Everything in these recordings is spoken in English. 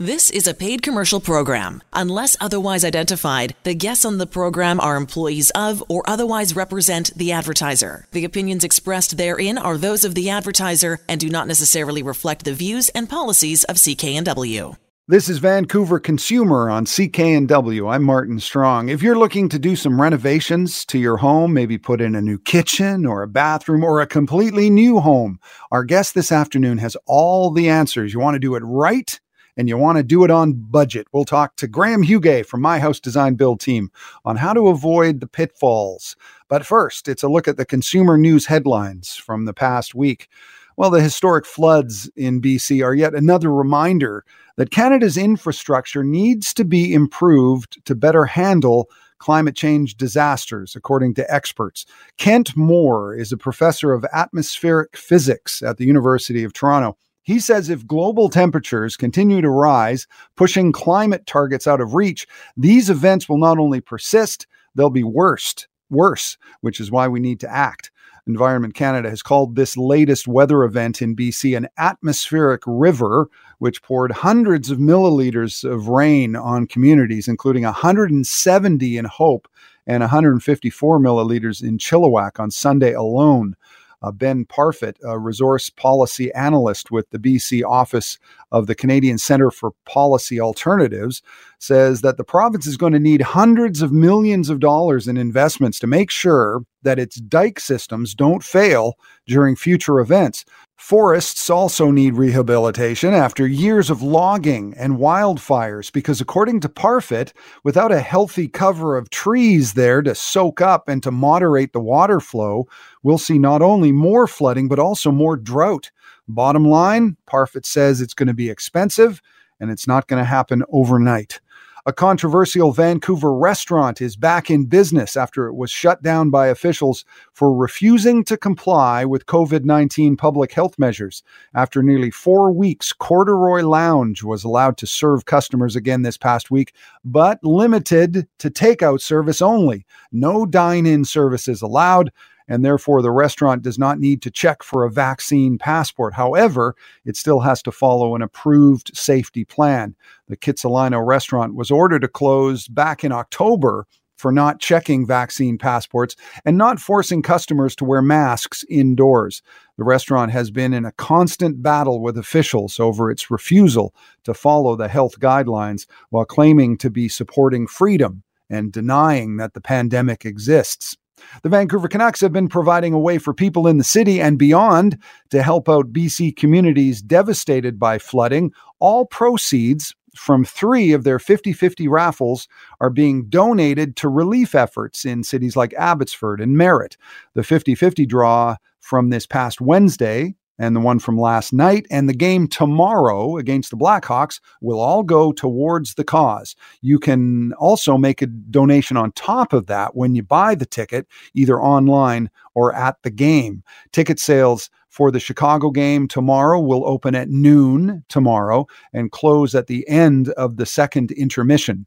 This is a paid commercial program. Unless otherwise identified, the guests on the program are employees of or otherwise represent the advertiser. The opinions expressed therein are those of the advertiser and do not necessarily reflect the views and policies of CKNW. This is Vancouver Consumer on CKNW. I'm Martin Strong. If you're looking to do some renovations to your home, maybe put in a new kitchen or a bathroom or a completely new home, our guest this afternoon has all the answers. You want to do it right? And you want to do it on budget, we'll talk to Graham Hugay from My House Design Build team on how to avoid the pitfalls. But first, it's a look at the consumer news headlines from the past week. Well, the historic floods in BC are yet another reminder that Canada's infrastructure needs to be improved to better handle climate change disasters, according to experts. Kent Moore is a professor of atmospheric physics at the University of Toronto. He says if global temperatures continue to rise, pushing climate targets out of reach, these events will not only persist, they'll be worst, worse, which is why we need to act. Environment Canada has called this latest weather event in BC an atmospheric river, which poured hundreds of milliliters of rain on communities, including 170 in Hope and 154 milliliters in Chilliwack on Sunday alone. Uh, ben Parfitt, a resource policy analyst with the BC office of the Canadian Centre for Policy Alternatives, says that the province is going to need hundreds of millions of dollars in investments to make sure that its dike systems don't fail during future events. Forests also need rehabilitation after years of logging and wildfires because, according to Parfitt, without a healthy cover of trees there to soak up and to moderate the water flow, we'll see not only more flooding but also more drought. Bottom line, Parfitt says it's going to be expensive and it's not going to happen overnight. A controversial Vancouver restaurant is back in business after it was shut down by officials for refusing to comply with COVID 19 public health measures. After nearly four weeks, Corduroy Lounge was allowed to serve customers again this past week, but limited to takeout service only. No dine in services allowed and therefore the restaurant does not need to check for a vaccine passport. However, it still has to follow an approved safety plan. The Kitsilano restaurant was ordered to close back in October for not checking vaccine passports and not forcing customers to wear masks indoors. The restaurant has been in a constant battle with officials over its refusal to follow the health guidelines while claiming to be supporting freedom and denying that the pandemic exists. The Vancouver Canucks have been providing a way for people in the city and beyond to help out BC communities devastated by flooding. All proceeds from three of their 50 50 raffles are being donated to relief efforts in cities like Abbotsford and Merritt. The 50 50 draw from this past Wednesday and the one from last night and the game tomorrow against the Blackhawks will all go towards the cause. You can also make a donation on top of that when you buy the ticket, either online or at the game. Ticket sales for the Chicago game tomorrow will open at noon tomorrow and close at the end of the second intermission.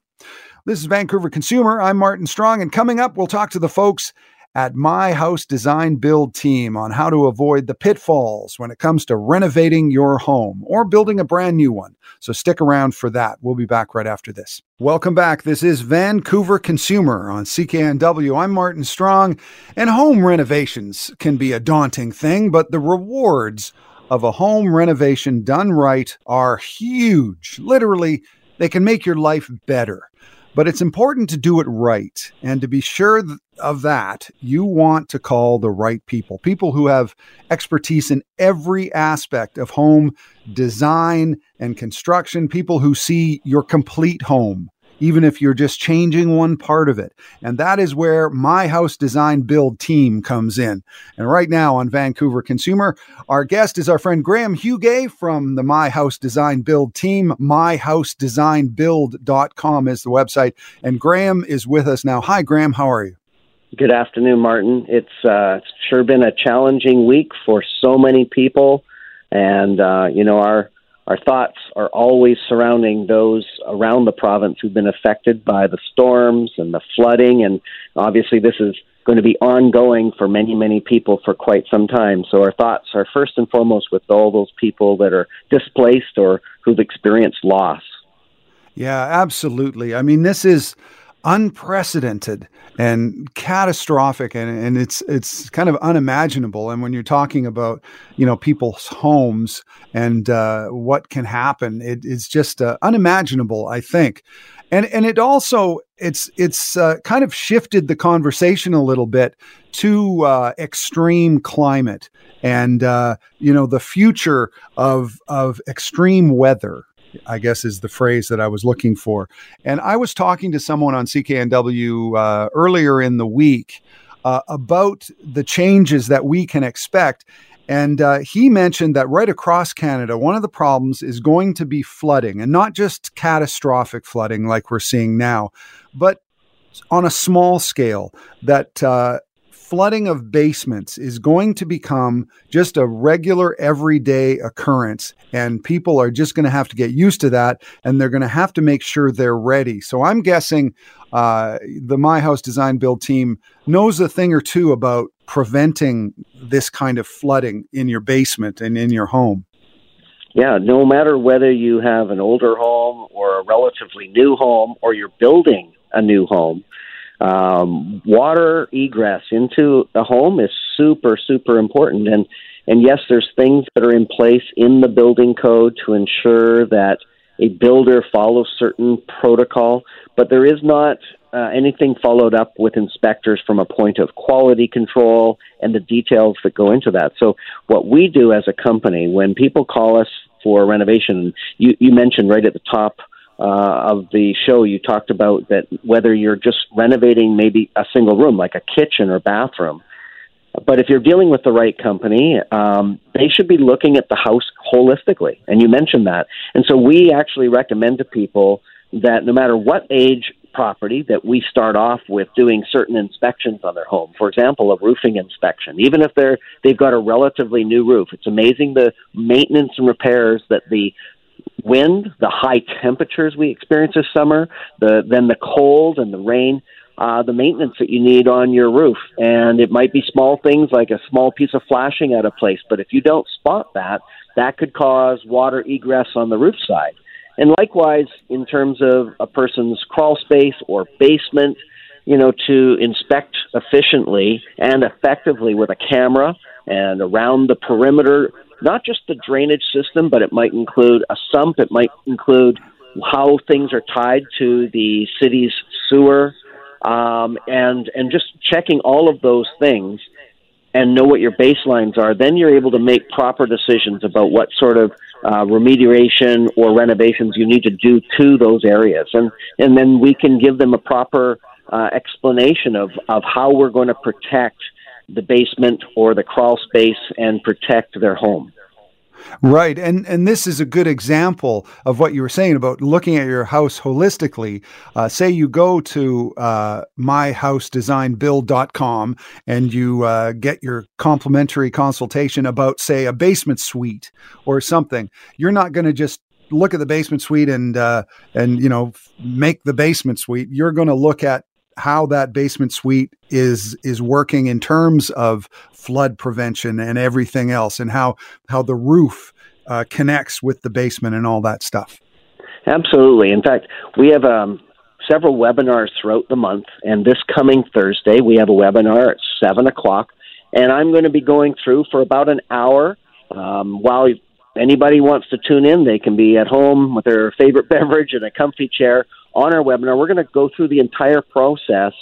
This is Vancouver Consumer. I'm Martin Strong, and coming up, we'll talk to the folks at My House Design Build team on how to avoid the pitfalls when it comes to renovating your home or building a brand new one. So stick around for that. We'll be back right after this. Welcome back. This is Vancouver Consumer on CKNW. I'm Martin Strong, and home renovations can be a daunting thing, but the rewards of a home renovation done right are huge. Literally, they can make your life better. But it's important to do it right. And to be sure of that, you want to call the right people, people who have expertise in every aspect of home design and construction, people who see your complete home even if you're just changing one part of it. And that is where my house design build team comes in. And right now on Vancouver Consumer, our guest is our friend Graham Hugay from the My House Design Build team. MyHouseDesignBuild.com is the website. And Graham is with us now. Hi, Graham. How are you? Good afternoon, Martin. It's uh, sure been a challenging week for so many people. And, uh, you know, our our thoughts are always surrounding those around the province who've been affected by the storms and the flooding. And obviously, this is going to be ongoing for many, many people for quite some time. So, our thoughts are first and foremost with all those people that are displaced or who've experienced loss. Yeah, absolutely. I mean, this is unprecedented and catastrophic and, and it's it's kind of unimaginable. And when you're talking about you know people's homes and uh, what can happen it, it's just uh, unimaginable i think. And and it also it's it's uh, kind of shifted the conversation a little bit to uh, extreme climate and uh, you know the future of of extreme weather I guess is the phrase that I was looking for. And I was talking to someone on CKNW uh, earlier in the week uh, about the changes that we can expect. And uh, he mentioned that right across Canada, one of the problems is going to be flooding, and not just catastrophic flooding like we're seeing now, but on a small scale. That uh, flooding of basements is going to become just a regular everyday occurrence and people are just going to have to get used to that and they're going to have to make sure they're ready. So i'm guessing uh, the my house design build team knows a thing or two about preventing this kind of flooding in your basement and in your home. Yeah, no matter whether you have an older home or a relatively new home or you're building a new home, um, water egress into a home is super super important. And and yes there's things that are in place in the building code to ensure that a builder follows certain protocol but there is not uh, anything followed up with inspectors from a point of quality control and the details that go into that. So what we do as a company when people call us for renovation you, you mentioned right at the top uh, of the show, you talked about that whether you're just renovating maybe a single room, like a kitchen or bathroom, but if you're dealing with the right company, um, they should be looking at the house holistically. And you mentioned that. And so we actually recommend to people that no matter what age property that we start off with doing certain inspections on their home. For example, a roofing inspection. Even if they're they've got a relatively new roof, it's amazing the maintenance and repairs that the wind, the high temperatures we experience this summer, the then the cold and the rain, uh, the maintenance that you need on your roof. And it might be small things like a small piece of flashing out of place, but if you don't spot that, that could cause water egress on the roof side. And likewise, in terms of a person's crawl space or basement, you know, to inspect efficiently and effectively with a camera and around the perimeter not just the drainage system, but it might include a sump. It might include how things are tied to the city's sewer, um, and and just checking all of those things and know what your baselines are. Then you're able to make proper decisions about what sort of uh, remediation or renovations you need to do to those areas, and and then we can give them a proper uh, explanation of of how we're going to protect the basement or the crawl space and protect their home. Right. And and this is a good example of what you were saying about looking at your house holistically. Uh, say you go to uh, myhousedesignbuild.com and you uh, get your complimentary consultation about, say, a basement suite or something. You're not going to just look at the basement suite and uh, and you know make the basement suite. You're going to look at how that basement suite is is working in terms of flood prevention and everything else, and how how the roof uh, connects with the basement and all that stuff. Absolutely. In fact, we have um, several webinars throughout the month, and this coming Thursday we have a webinar at seven o'clock, and I'm going to be going through for about an hour. Um, while anybody wants to tune in, they can be at home with their favorite beverage and a comfy chair on our webinar, we're going to go through the entire process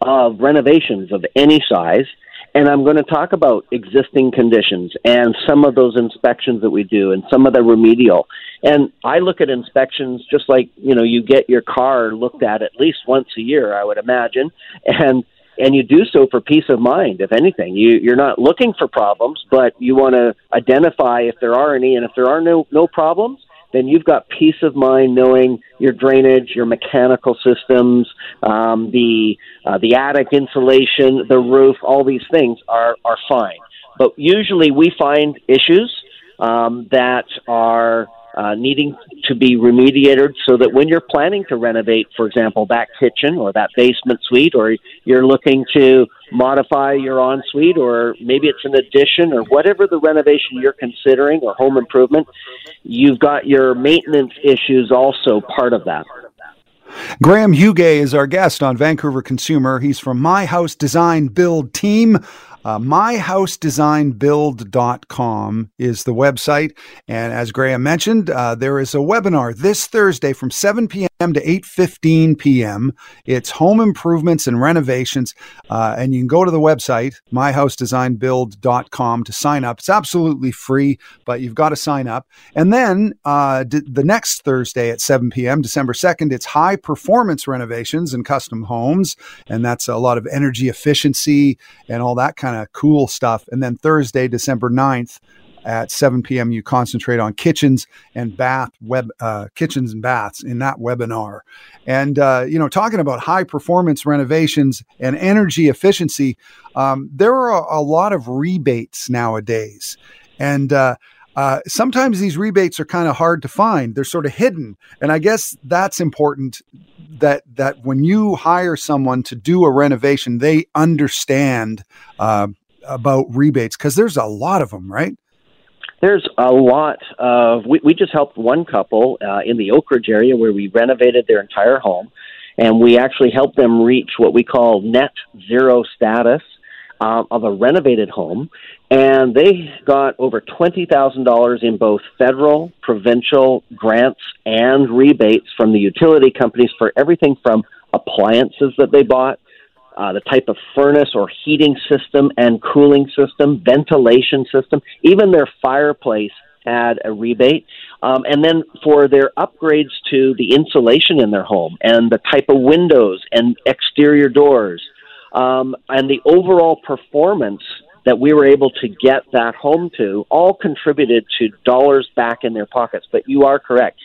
of renovations of any size. And I'm going to talk about existing conditions and some of those inspections that we do and some of the remedial. And I look at inspections just like, you know, you get your car looked at at least once a year, I would imagine. And and you do so for peace of mind if anything you you're not looking for problems but you want to identify if there are any and if there are no no problems then you've got peace of mind knowing your drainage, your mechanical systems, um, the uh, the attic insulation, the roof, all these things are are fine. But usually we find issues um, that are uh, needing to be remediated so that when you're planning to renovate, for example, that kitchen or that basement suite, or you're looking to modify your ensuite, or maybe it's an addition, or whatever the renovation you're considering or home improvement, you've got your maintenance issues also part of that. Graham Hugay is our guest on Vancouver Consumer. He's from My House Design Build Team. Uh, myhousedesignbuild.com is the website. And as Graham mentioned, uh, there is a webinar this Thursday from 7 p.m. to 8.15 p.m. It's home improvements and renovations. Uh, and you can go to the website, myhousedesignbuild.com to sign up. It's absolutely free, but you've got to sign up. And then uh, d- the next Thursday at 7 p.m., December 2nd, it's high performance renovations and custom homes. And that's a lot of energy efficiency and all that kind of cool stuff. And then Thursday, December 9th at 7 p.m., you concentrate on kitchens and bath web uh, kitchens and baths in that webinar. And uh, you know, talking about high performance renovations and energy efficiency, um, there are a, lot of rebates nowadays, and uh, uh, sometimes these rebates are kind of hard to find. They're sort of hidden, and I guess that's important. That that when you hire someone to do a renovation, they understand uh, about rebates because there's a lot of them, right? There's a lot of. We, we just helped one couple uh, in the Oakridge area where we renovated their entire home, and we actually helped them reach what we call net zero status uh, of a renovated home, and they got over $20,000 in both federal, provincial grants and rebates from the utility companies for everything from appliances that they bought, uh, the type of furnace or heating system and cooling system, ventilation system, even their fireplace had a rebate. Um, and then for their upgrades to the insulation in their home and the type of windows and exterior doors um, and the overall performance that we were able to get that home to all contributed to dollars back in their pockets. But you are correct.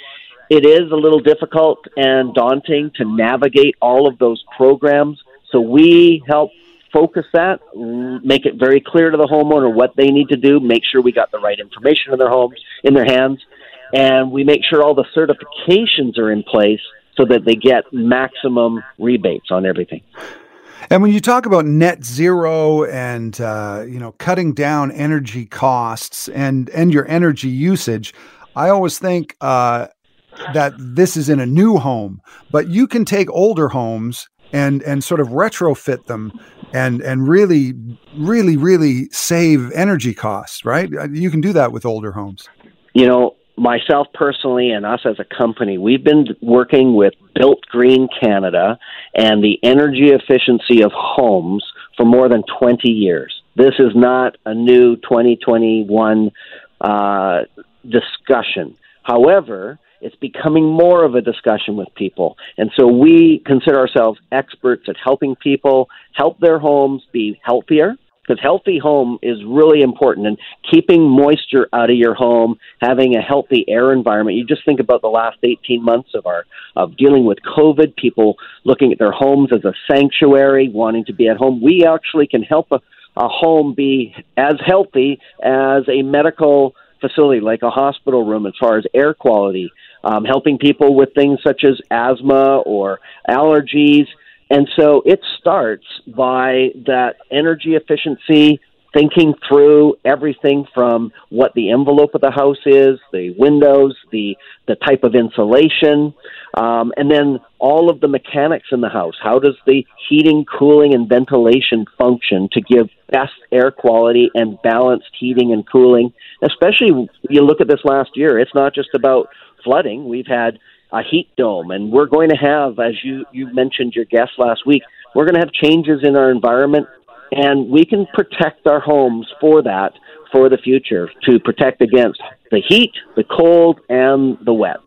It is a little difficult and daunting to navigate all of those programs. So we help focus that, make it very clear to the homeowner what they need to do, make sure we got the right information in their homes, in their hands, and we make sure all the certifications are in place so that they get maximum rebates on everything. And when you talk about net zero and uh, you know cutting down energy costs and and your energy usage, I always think uh, that this is in a new home, but you can take older homes and and sort of retrofit them and and really really really save energy costs. Right? You can do that with older homes. You know, myself personally and us as a company, we've been working with Built Green Canada and the energy efficiency of homes for more than 20 years. This is not a new 2021 uh, discussion. However, it's becoming more of a discussion with people. And so we consider ourselves experts at helping people help their homes be healthier, because healthy home is really important and keeping moisture out of your home having a healthy air environment you just think about the last 18 months of our of dealing with covid people looking at their homes as a sanctuary wanting to be at home we actually can help a, a home be as healthy as a medical facility like a hospital room as far as air quality um, helping people with things such as asthma or allergies and so it starts by that energy efficiency, thinking through everything from what the envelope of the house is, the windows, the the type of insulation, um, and then all of the mechanics in the house. How does the heating, cooling, and ventilation function to give best air quality and balanced heating and cooling? Especially you look at this last year. It's not just about flooding. We've had a heat dome, and we're going to have, as you you mentioned your guest last week, we're going to have changes in our environment, and we can protect our homes for that for the future to protect against the heat, the cold, and the wet.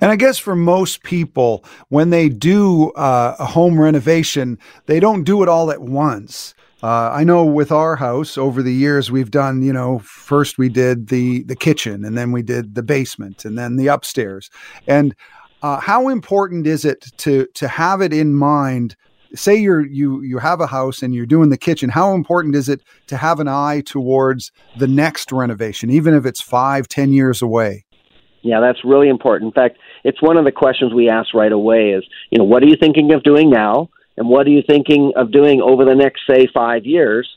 And I guess for most people, when they do uh, a home renovation, they don't do it all at once. Uh, I know with our house over the years we've done, you know, first we did the the kitchen and then we did the basement and then the upstairs. And uh, how important is it to to have it in mind? Say you're you you have a house and you're doing the kitchen. How important is it to have an eye towards the next renovation, even if it's five, ten years away? Yeah, that's really important. In fact, it's one of the questions we ask right away is, you know, what are you thinking of doing now? And what are you thinking of doing over the next, say, five years?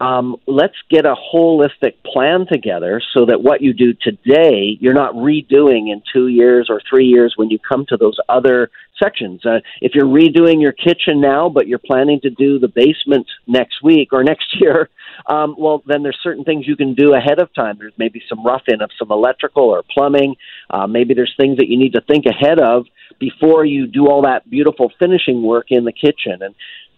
Um, let's get a holistic plan together so that what you do today, you're not redoing in two years or three years when you come to those other sections. Uh, if you're redoing your kitchen now, but you're planning to do the basement next week or next year, um, well, then there's certain things you can do ahead of time. There's maybe some rough in of some electrical or plumbing. Uh, maybe there's things that you need to think ahead of before you do all that beautiful finishing work in the kitchen. And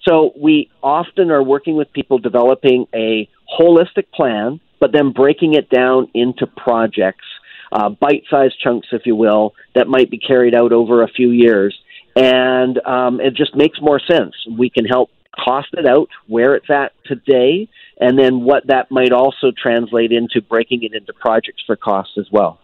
so we often are working with people developing a holistic plan, but then breaking it down into projects, uh, bite sized chunks, if you will, that might be carried out over a few years. And um, it just makes more sense. We can help cost it out where it's at today, and then what that might also translate into breaking it into projects for cost as well.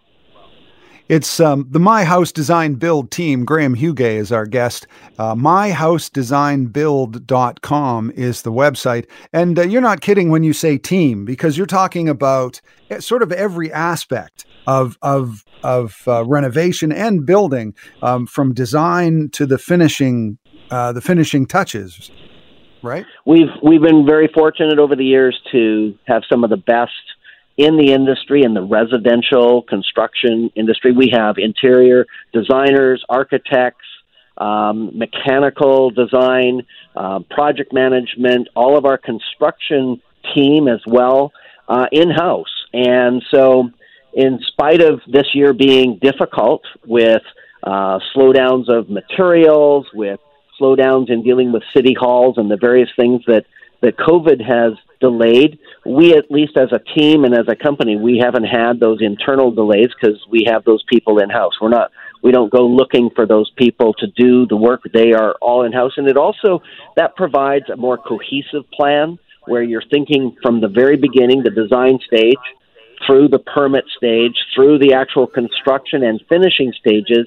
It's um, the My House Design Build team. Graham Hugay is our guest. Uh, MyHouseDesignBuild.com is the website. And uh, you're not kidding when you say team, because you're talking about eh, sort of every aspect of of of uh, renovation and building, um, from design to the finishing uh, the finishing touches. Right. We've we've been very fortunate over the years to have some of the best in the industry, in the residential construction industry. We have interior designers, architects, um, mechanical design, uh, project management, all of our construction team as well uh, in house. And so, in spite of this year being difficult with uh, slowdowns of materials, with slowdowns in dealing with city halls and the various things that, that COVID has delayed. We, at least as a team and as a company, we haven't had those internal delays because we have those people in house. We're not, we don't go looking for those people to do the work. They are all in house, and it also that provides a more cohesive plan where you're thinking from the very beginning, the design stage, through the permit stage, through the actual construction and finishing stages.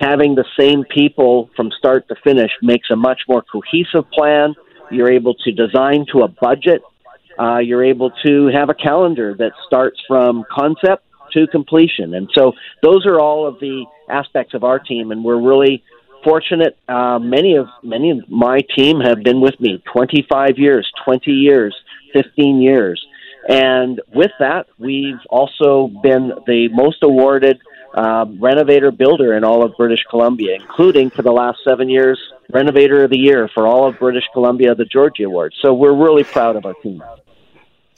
Having the same people from start to finish makes a much more cohesive plan. You're able to design to a budget uh, you're able to have a calendar that starts from concept to completion. And so those are all of the aspects of our team, and we're really fortunate. Uh, many of many of my team have been with me 25 years, 20 years, 15 years, and with that, we've also been the most awarded um, renovator builder in all of British Columbia, including for the last seven years, renovator of the year for all of British Columbia, the Georgie Award. So we're really proud of our team.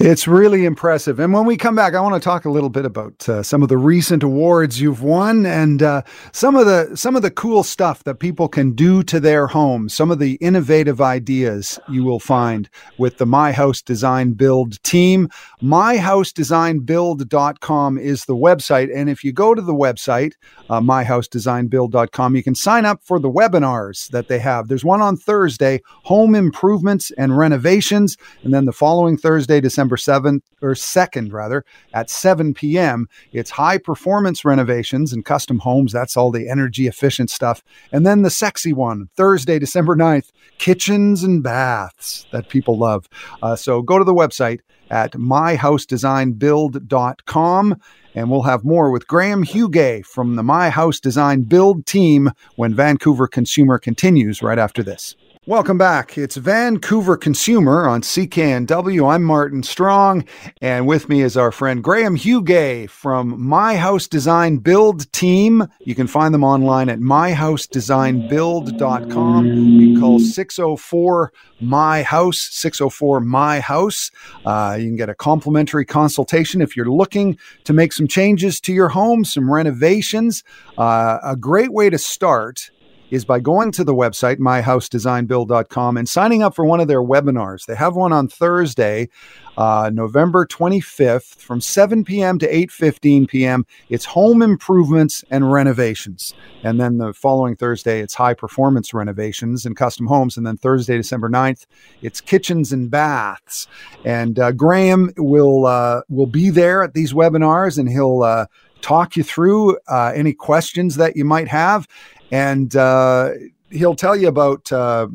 It's really impressive. And when we come back, I want to talk a little bit about uh, some of the recent awards you've won and uh, some of the some of the cool stuff that people can do to their home. Some of the innovative ideas you will find with the My House Design Build team. MyHouseDesignBuild.com is the website, and if you go to the website, uh, MyHouseDesignBuild.com, you can sign up for the webinars that they have. There's one on Thursday, home improvements and renovations, and then the following Thursday, December. December 7th or 2nd rather at 7 p.m. It's high performance renovations and custom homes. That's all the energy efficient stuff. And then the sexy one, Thursday, December 9th, kitchens and baths that people love. Uh, so go to the website at myhousedesignbuild.com and we'll have more with Graham Hugay from the My House Design Build team when Vancouver Consumer continues right after this. Welcome back. It's Vancouver Consumer on CKNW. I'm Martin Strong, and with me is our friend Graham Hugay from My House Design Build Team. You can find them online at myhousedesignbuild.com. You can call 604 My House, 604 My House. Uh, you can get a complimentary consultation if you're looking to make some changes to your home, some renovations. Uh, a great way to start is by going to the website, myhousedesignbuild.com, and signing up for one of their webinars. They have one on Thursday, uh, November 25th from 7 p.m. to 8.15 p.m. It's home improvements and renovations. And then the following Thursday, it's high performance renovations and custom homes. And then Thursday, December 9th, it's kitchens and baths. And uh, Graham will, uh, will be there at these webinars and he'll uh, talk you through uh, any questions that you might have and uh, he'll tell you about uh,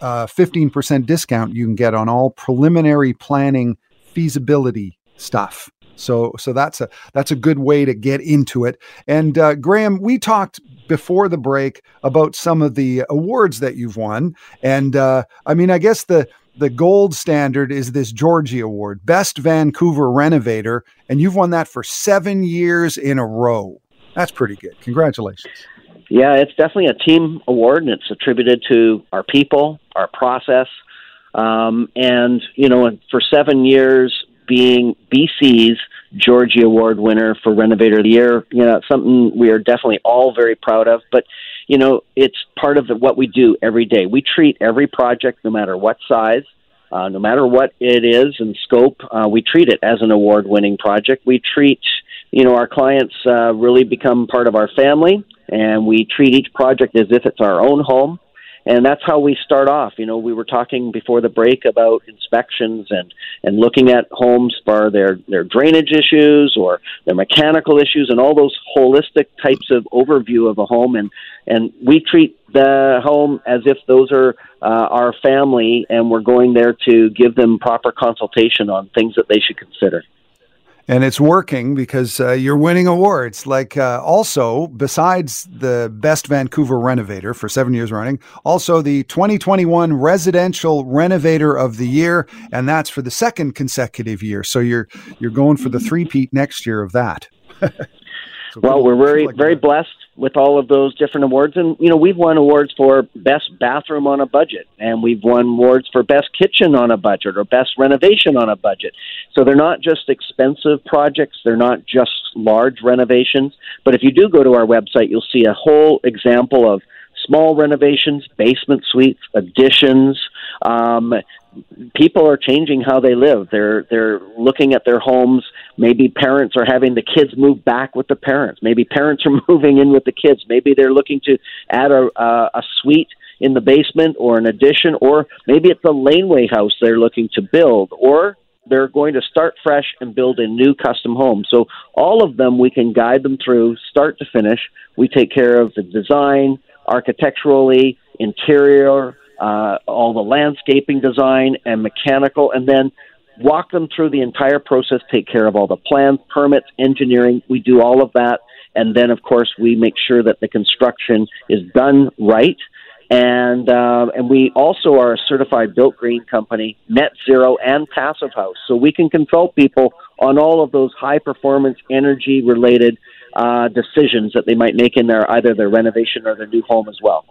uh, 15% discount you can get on all preliminary planning feasibility stuff. So, so that's a that's a good way to get into it. And uh, Graham, we talked before the break about some of the awards that you've won, and uh, I mean, I guess the the gold standard is this Georgie Award, Best Vancouver Renovator, and you've won that for seven years in a row. That's pretty good. Congratulations. Yeah, it's definitely a team award, and it's attributed to our people, our process, um, and you know, for seven years being BC's Georgie Award winner for Renovator of the Year. You know, something we are definitely all very proud of. But you know, it's part of the, what we do every day. We treat every project, no matter what size, uh, no matter what it is in scope, uh, we treat it as an award-winning project. We treat, you know, our clients uh, really become part of our family, and we treat each project as if it's our own home. And that's how we start off. You know, we were talking before the break about inspections and and looking at homes for their their drainage issues or their mechanical issues and all those holistic types of overview of a home. And and we treat the home as if those are uh, our family and we're going there to give them proper consultation on things that they should consider and it's working because uh, you're winning awards. Like uh, also, besides the best Vancouver renovator for seven years running, also the 2021 residential renovator of the year, and that's for the second consecutive year. So you're you're going for the three-peat next year of that. so well, we're very like very blessed with all of those different awards. And, you know, we've won awards for best bathroom on a budget, and we've won awards for best kitchen on a budget or best renovation on a budget. So they're not just expensive projects, they're not just large renovations. But if you do go to our website, you'll see a whole example of small renovations, basement suites, additions, um, people are changing how they live. They're they're looking at their homes. Maybe parents are having the kids move back with the parents. Maybe parents are moving in with the kids. Maybe they're looking to add a a, a suite in the basement or an addition, or maybe it's a laneway house they're looking to build, or they're going to start fresh and build a new custom home. So all of them we can guide them through start to finish. We take care of the design, architecturally, interior, uh, all the landscaping design and mechanical, and then walk them through the entire process, take care of all the plans, permits, engineering. We do all of that. And then, of course, we make sure that the construction is done right. And uh, and we also are a certified built green company, net zero and passive house, so we can consult people on all of those high performance energy related uh, decisions that they might make in their either their renovation or their new home as well.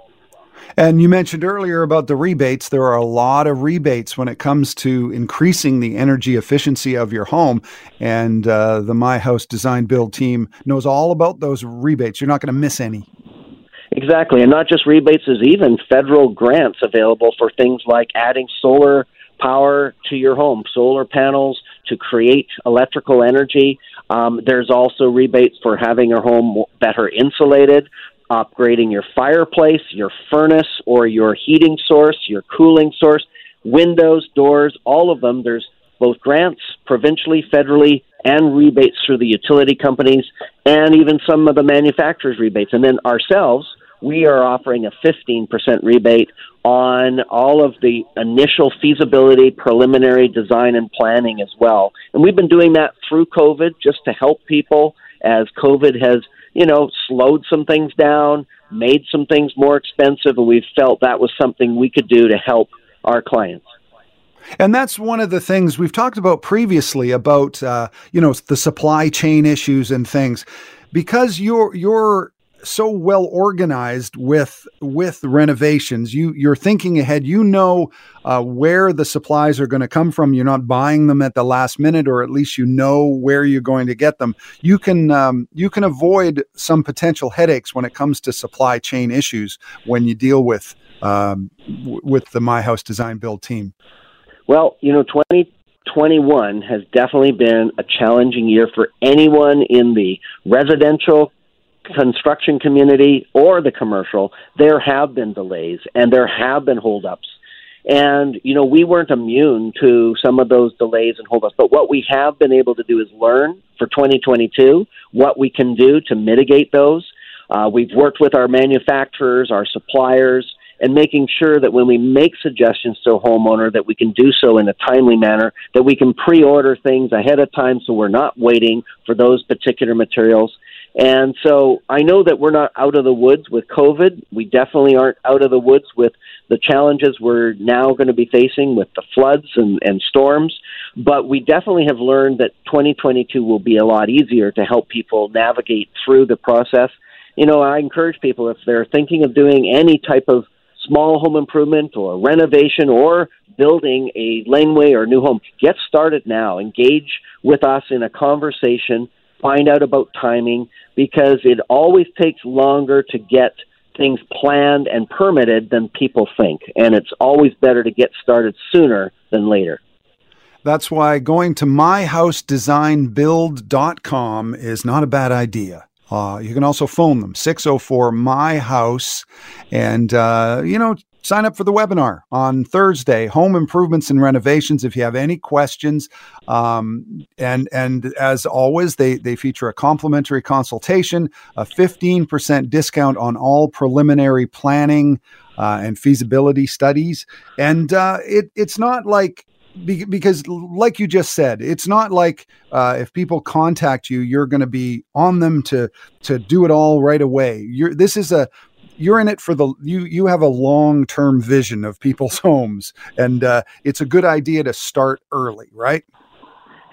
And you mentioned earlier about the rebates. There are a lot of rebates when it comes to increasing the energy efficiency of your home. And uh, the My House Design Build team knows all about those rebates. You're not going to miss any. Exactly. And not just rebates, there's even federal grants available for things like adding solar power to your home, solar panels to create electrical energy. Um, there's also rebates for having your home better insulated, upgrading your fireplace, your furnace, or your heating source, your cooling source, windows, doors, all of them. There's both grants, provincially, federally, and rebates through the utility companies, and even some of the manufacturers' rebates. And then ourselves, we are offering a 15% rebate on all of the initial feasibility, preliminary design, and planning as well. And we've been doing that through COVID just to help people as COVID has you know, slowed some things down, made some things more expensive, and we felt that was something we could do to help our clients. And that's one of the things we've talked about previously about, uh, you know, the supply chain issues and things. Because you're you're so well organized with with renovations. You you're thinking ahead. You know uh, where the supplies are going to come from. You're not buying them at the last minute, or at least you know where you're going to get them. You can um, you can avoid some potential headaches when it comes to supply chain issues when you deal with um, w- with the My House Design Build team. Well, you know, 2021 has definitely been a challenging year for anyone in the residential construction community or the commercial, there have been delays and there have been holdups. And, you know, we weren't immune to some of those delays and holdups. But what we have been able to do is learn for 2022 what we can do to mitigate those. Uh, we've worked with our manufacturers, our suppliers, and making sure that when we make suggestions to a homeowner that we can do so in a timely manner, that we can pre-order things ahead of time so we're not waiting for those particular materials And so I know that we're not out of the woods with COVID. We definitely aren't out of the woods with the challenges we're now going to be facing with the floods and, and storms. But we definitely have learned that 2022 will be a lot easier to help people navigate through the process. You know, I encourage people if they're thinking of doing any type of small home improvement or renovation or building a laneway or new home, get started now. Engage with us in a conversation. Find out about timing because it always takes longer to get things planned and permitted than people think. And it's always better to get started sooner than later. That's why going to myhousedesignbuild.com is not a bad idea. Uh, you can also phone them 604 My House and, uh, you know, sign up for the webinar on Thursday, home improvements and renovations. If you have any questions, um, and and as always, they they feature a complimentary consultation, a fifteen percent discount on all preliminary planning uh, and feasibility studies, and uh, it it's not like because like you just said it's not like uh, if people contact you you're going to be on them to to do it all right away you're this is a you're in it for the you you have a long term vision of people's homes, and uh, it's a good idea to start early, right?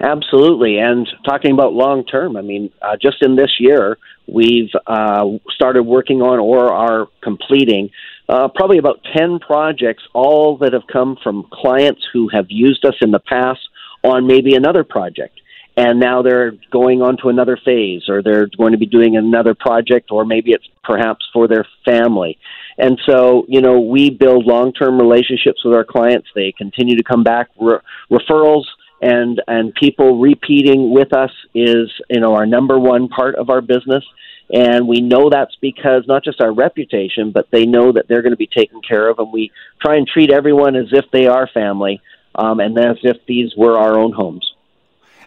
Absolutely. And talking about long term, I mean, uh, just in this year, we've uh, started working on or are completing uh, probably about 10 projects, all that have come from clients who have used us in the past on maybe another project and now they're going on to another phase or they're going to be doing another project or maybe it's perhaps for their family. And so you know we build long-term relationships with our clients. They continue to come back. Re- referrals and and people repeating with us is you know our number one part of our business. And we know that's because not just our reputation but they know that they're going to be taken care of and we try and treat everyone as if they are family um, and as if these were our own homes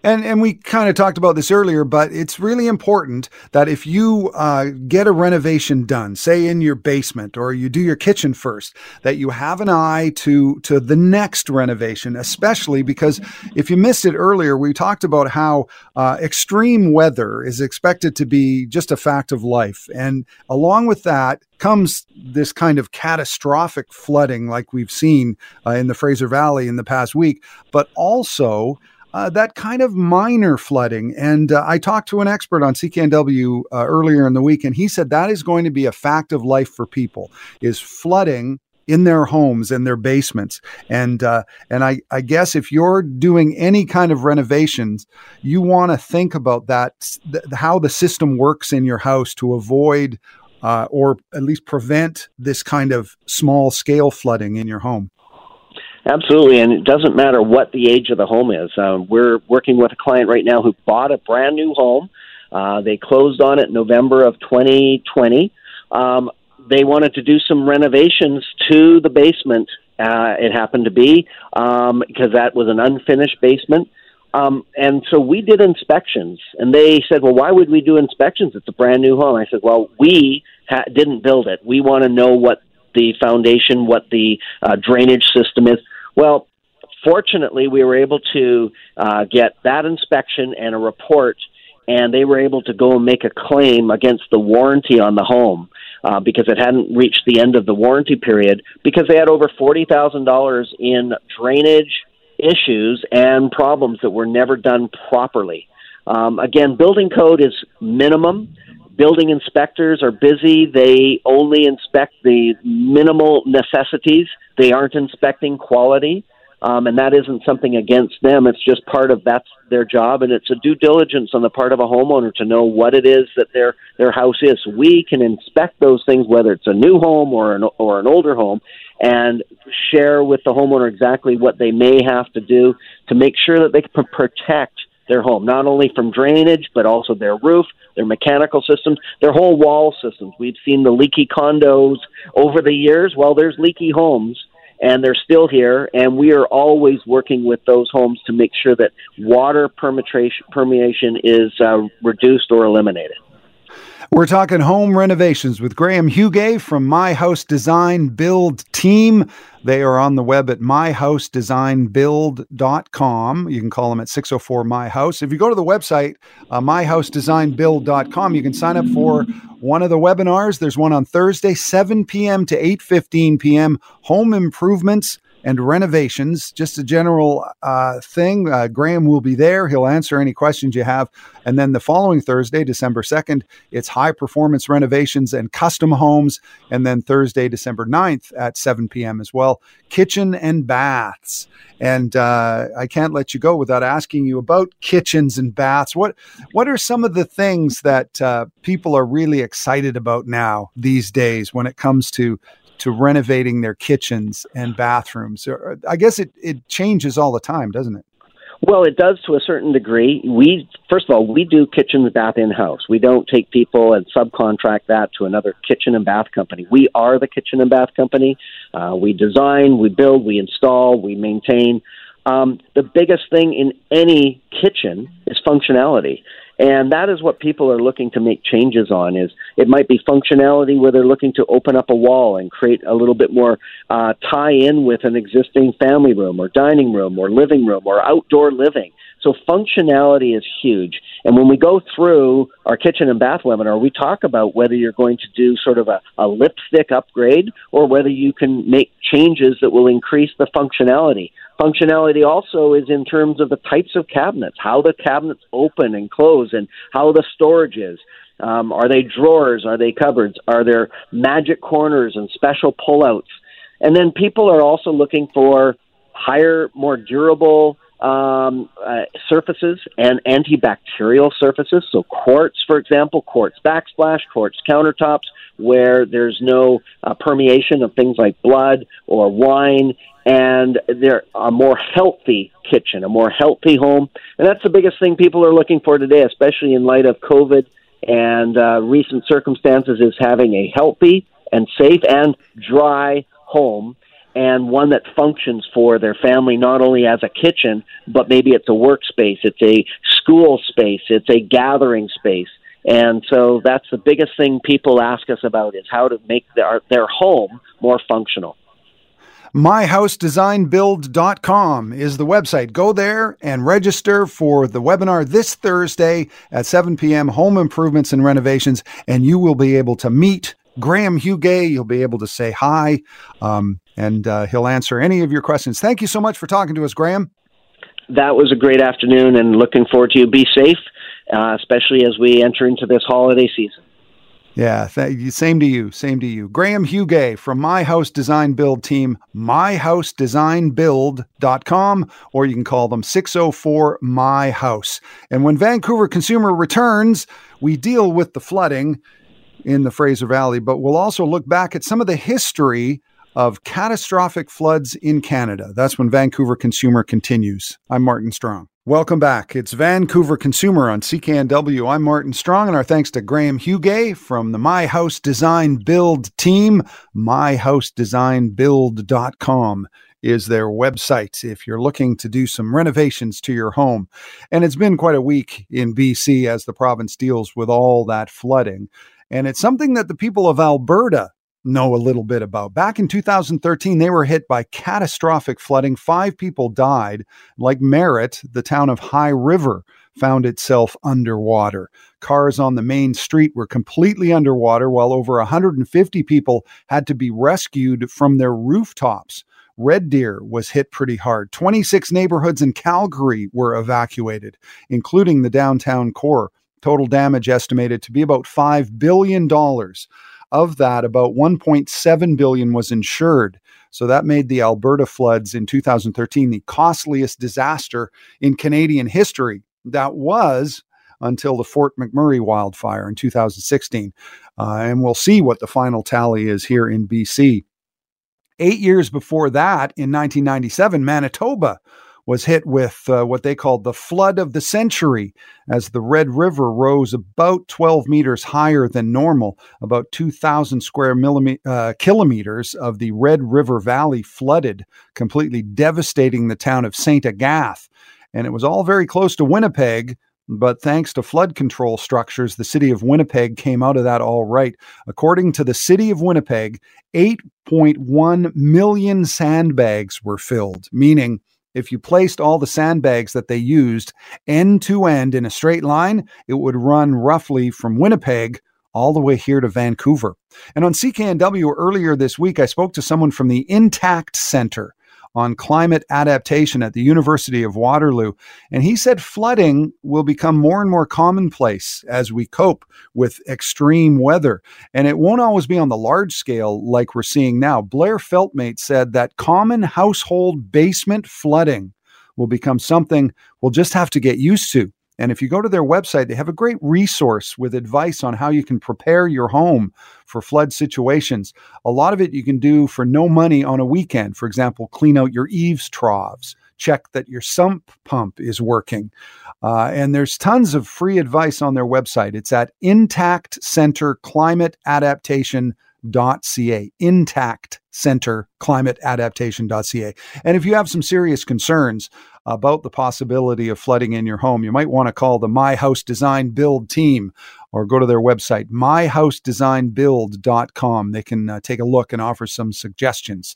and and we kind of talked about this earlier, but it's really important that if you uh, get a renovation done, say in your basement or you do your kitchen first, that you have an eye to to the next renovation, especially because if you missed it earlier, we talked about how uh, extreme weather is expected to be just a fact of life, and along with that comes this kind of catastrophic flooding like we've seen uh, in the Fraser Valley in the past week, but also uh, that kind of minor flooding. And uh, I talked to an expert on CKNW uh, earlier in the week, and he said that is going to be a fact of life for people is flooding in their homes and their basements. And uh, and I, I guess if you're doing any kind of renovations, you want to think about that th- how the system works in your house to avoid uh, or at least prevent this kind of small scale flooding in your home. Absolutely, and it doesn't matter what the age of the home is. Uh, we're working with a client right now who bought a brand new home. Uh, they closed on it in November of 2020. Um, they wanted to do some renovations to the basement. Uh, it happened to be um, because that was an unfinished basement. Um, and so we did inspections, and they said, "Well, why would we do inspections? It's a brand new home." I said, "Well, we ha- didn't build it. We want to know what the foundation, what the uh, drainage system is. Well, fortunately, we were able to uh, get that inspection and a report, and they were able to go and make a claim against the warranty on the home. Uh, because it hadn't reached the end of the warranty period, because they had over forty thousand dollars in drainage issues and problems that were never done properly. Um, again, building code is minimum building inspectors are busy. They only inspect the minimal necessities. They aren't inspecting quality. Um, and that isn't something against them. It's just part of that's their job, and it's a due diligence on the part of a homeowner to know what it is that their their house is. We can inspect those things, whether it's a new home or an or an older home, and share with the homeowner exactly what they may have to do to make sure that they can protect their home, not only from drainage, but also their roof, their mechanical systems, their whole wall systems. We've seen the leaky condos over the years. Well, there's leaky homes, and they're still here, and we are always working with those homes to make sure that water permeation, is uh, reduced or eliminated. We're talking home renovations with Graham Hugay from My House Design Build Team. They are on the web at myhousedesignbuild.com. You can call them at 604 My House. If you go to the website, uh, myhousedesignbuild.com, you can sign up for one of the webinars. There's one on Thursday, 7 p.m. to 8:15 p.m. Home improvements and renovations. Just a general uh, thing. Uh, Graham will be there. He'll answer any questions you have. And then the following Thursday, December 2nd, it's high performance renovations and custom homes. And then Thursday, December 9th at 7 p.m. as well, kitchen and baths. And uh, I can't let you go without asking you about kitchens and baths. What what are some of the things that uh, people are really excited about now these days when it comes to to renovating their kitchens and bathrooms? I guess it, it changes all the time, doesn't it? Well, it does to a certain degree. We first of all, we do kitchen and bath in house. We don't take people and subcontract that to another kitchen and bath company. We are the kitchen and bath company. Uh, we design, we build, we install, we maintain. Um, the biggest thing in any kitchen is functionality. And that is what people are looking to make changes on. Is it might be functionality where they're looking to open up a wall and create a little bit more uh, tie in with an existing family room or dining room or living room or outdoor living. So functionality is huge. And when we go through our kitchen and bath webinar, we talk about whether you're going to do sort of a, a lipstick upgrade or whether you can make changes that will increase the functionality. Functionality also is in terms of the types of cabinets, how the cabinets open and close, and how the storage is. Um, are they drawers? Are they cupboards? Are there magic corners and special pullouts? And then people are also looking for higher, more durable um, uh, surfaces and antibacterial surfaces. So quartz, for example, quartz backsplash, quartz countertops, where there's no uh, permeation of things like blood or wine, and they're a more healthy kitchen, a more healthy home, and that's the biggest thing people are looking for today, especially in light of COVID and uh, recent circumstances, is having a healthy and safe and dry home and one that functions for their family not only as a kitchen, but maybe it's a workspace, it's a school space, it's a gathering space. And so that's the biggest thing people ask us about is how to make their their home more functional. MyHouseDesignBuild.com is the website. Go there and register for the webinar this Thursday at 7 p.m. Home Improvements and Renovations, and you will be able to meet Graham Hugay. You'll be able to say hi. Um, and uh, he'll answer any of your questions. Thank you so much for talking to us, Graham. That was a great afternoon, and looking forward to you. Be safe, uh, especially as we enter into this holiday season. Yeah, th- same to you. Same to you. Graham Hugay from My House Design Build Team, myhousedesignbuild.com, or you can call them 604 My House. And when Vancouver Consumer returns, we deal with the flooding in the Fraser Valley, but we'll also look back at some of the history of catastrophic floods in Canada. That's when Vancouver Consumer continues. I'm Martin Strong. Welcome back. It's Vancouver Consumer on CKNW. I'm Martin Strong, and our thanks to Graham Hugay from the My House Design Build team. MyHouseDesignBuild.com is their website if you're looking to do some renovations to your home. And it's been quite a week in BC as the province deals with all that flooding. And it's something that the people of Alberta know a little bit about. Back in 2013, they were hit by catastrophic flooding. Five people died. Like Merritt, the town of High River found itself underwater. Cars on the main street were completely underwater, while over 150 people had to be rescued from their rooftops. Red Deer was hit pretty hard. 26 neighborhoods in Calgary were evacuated, including the downtown core. Total damage estimated to be about $5 billion. Of that, about 1.7 billion was insured. So that made the Alberta floods in 2013 the costliest disaster in Canadian history. That was until the Fort McMurray wildfire in 2016. Uh, and we'll see what the final tally is here in BC. Eight years before that, in 1997, Manitoba was hit with uh, what they called the flood of the century as the Red River rose about 12 meters higher than normal. About 2,000 square uh, kilometers of the Red River Valley flooded, completely devastating the town of St. Agathe. And it was all very close to Winnipeg, But thanks to flood control structures, the city of Winnipeg came out of that all right. According to the city of Winnipeg, 8.1 million sandbags were filled, meaning if you placed all the sandbags that they used end to end in a straight line, it would run roughly from Winnipeg all the way here to Vancouver. And on CKNW earlier this week, I spoke to someone from the Intact Center on climate adaptation at the University of Waterloo. And he said flooding will become more and more commonplace as we cope with extreme weather. And it won't always be on the large scale like we're seeing now. Blair Feltmate said that common household basement flooding will become something we'll just have to get used to. And if you go to their website, they have a great resource with advice on how you can prepare your home for flood situations. A lot of it you can do for no money on a weekend. For example, clean out your eaves troughs, check that your sump pump is working. Uh, and there's tons of free advice on their website. It's at Intact Center Climate Adaptation ca intact center climate adaptation.ca and if you have some serious concerns about the possibility of flooding in your home, you might want to call the My House Design Build team or go to their website, myhousedesignbuild.com. They can uh, take a look and offer some suggestions.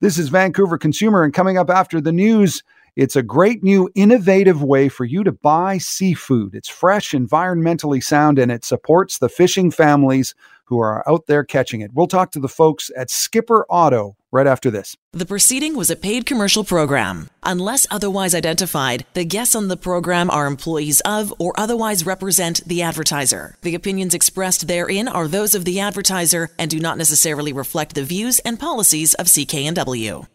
This is Vancouver Consumer, and coming up after the news, it's a great new innovative way for you to buy seafood. It's fresh, environmentally sound, and it supports the fishing families who are out there catching it. We'll talk to the folks at Skipper Otto right after this. The proceeding was a paid commercial program. Unless otherwise identified, the guests on the program are employees of or otherwise represent the advertiser. The opinions expressed therein are those of the advertiser and do not necessarily reflect the views and policies of CKNW.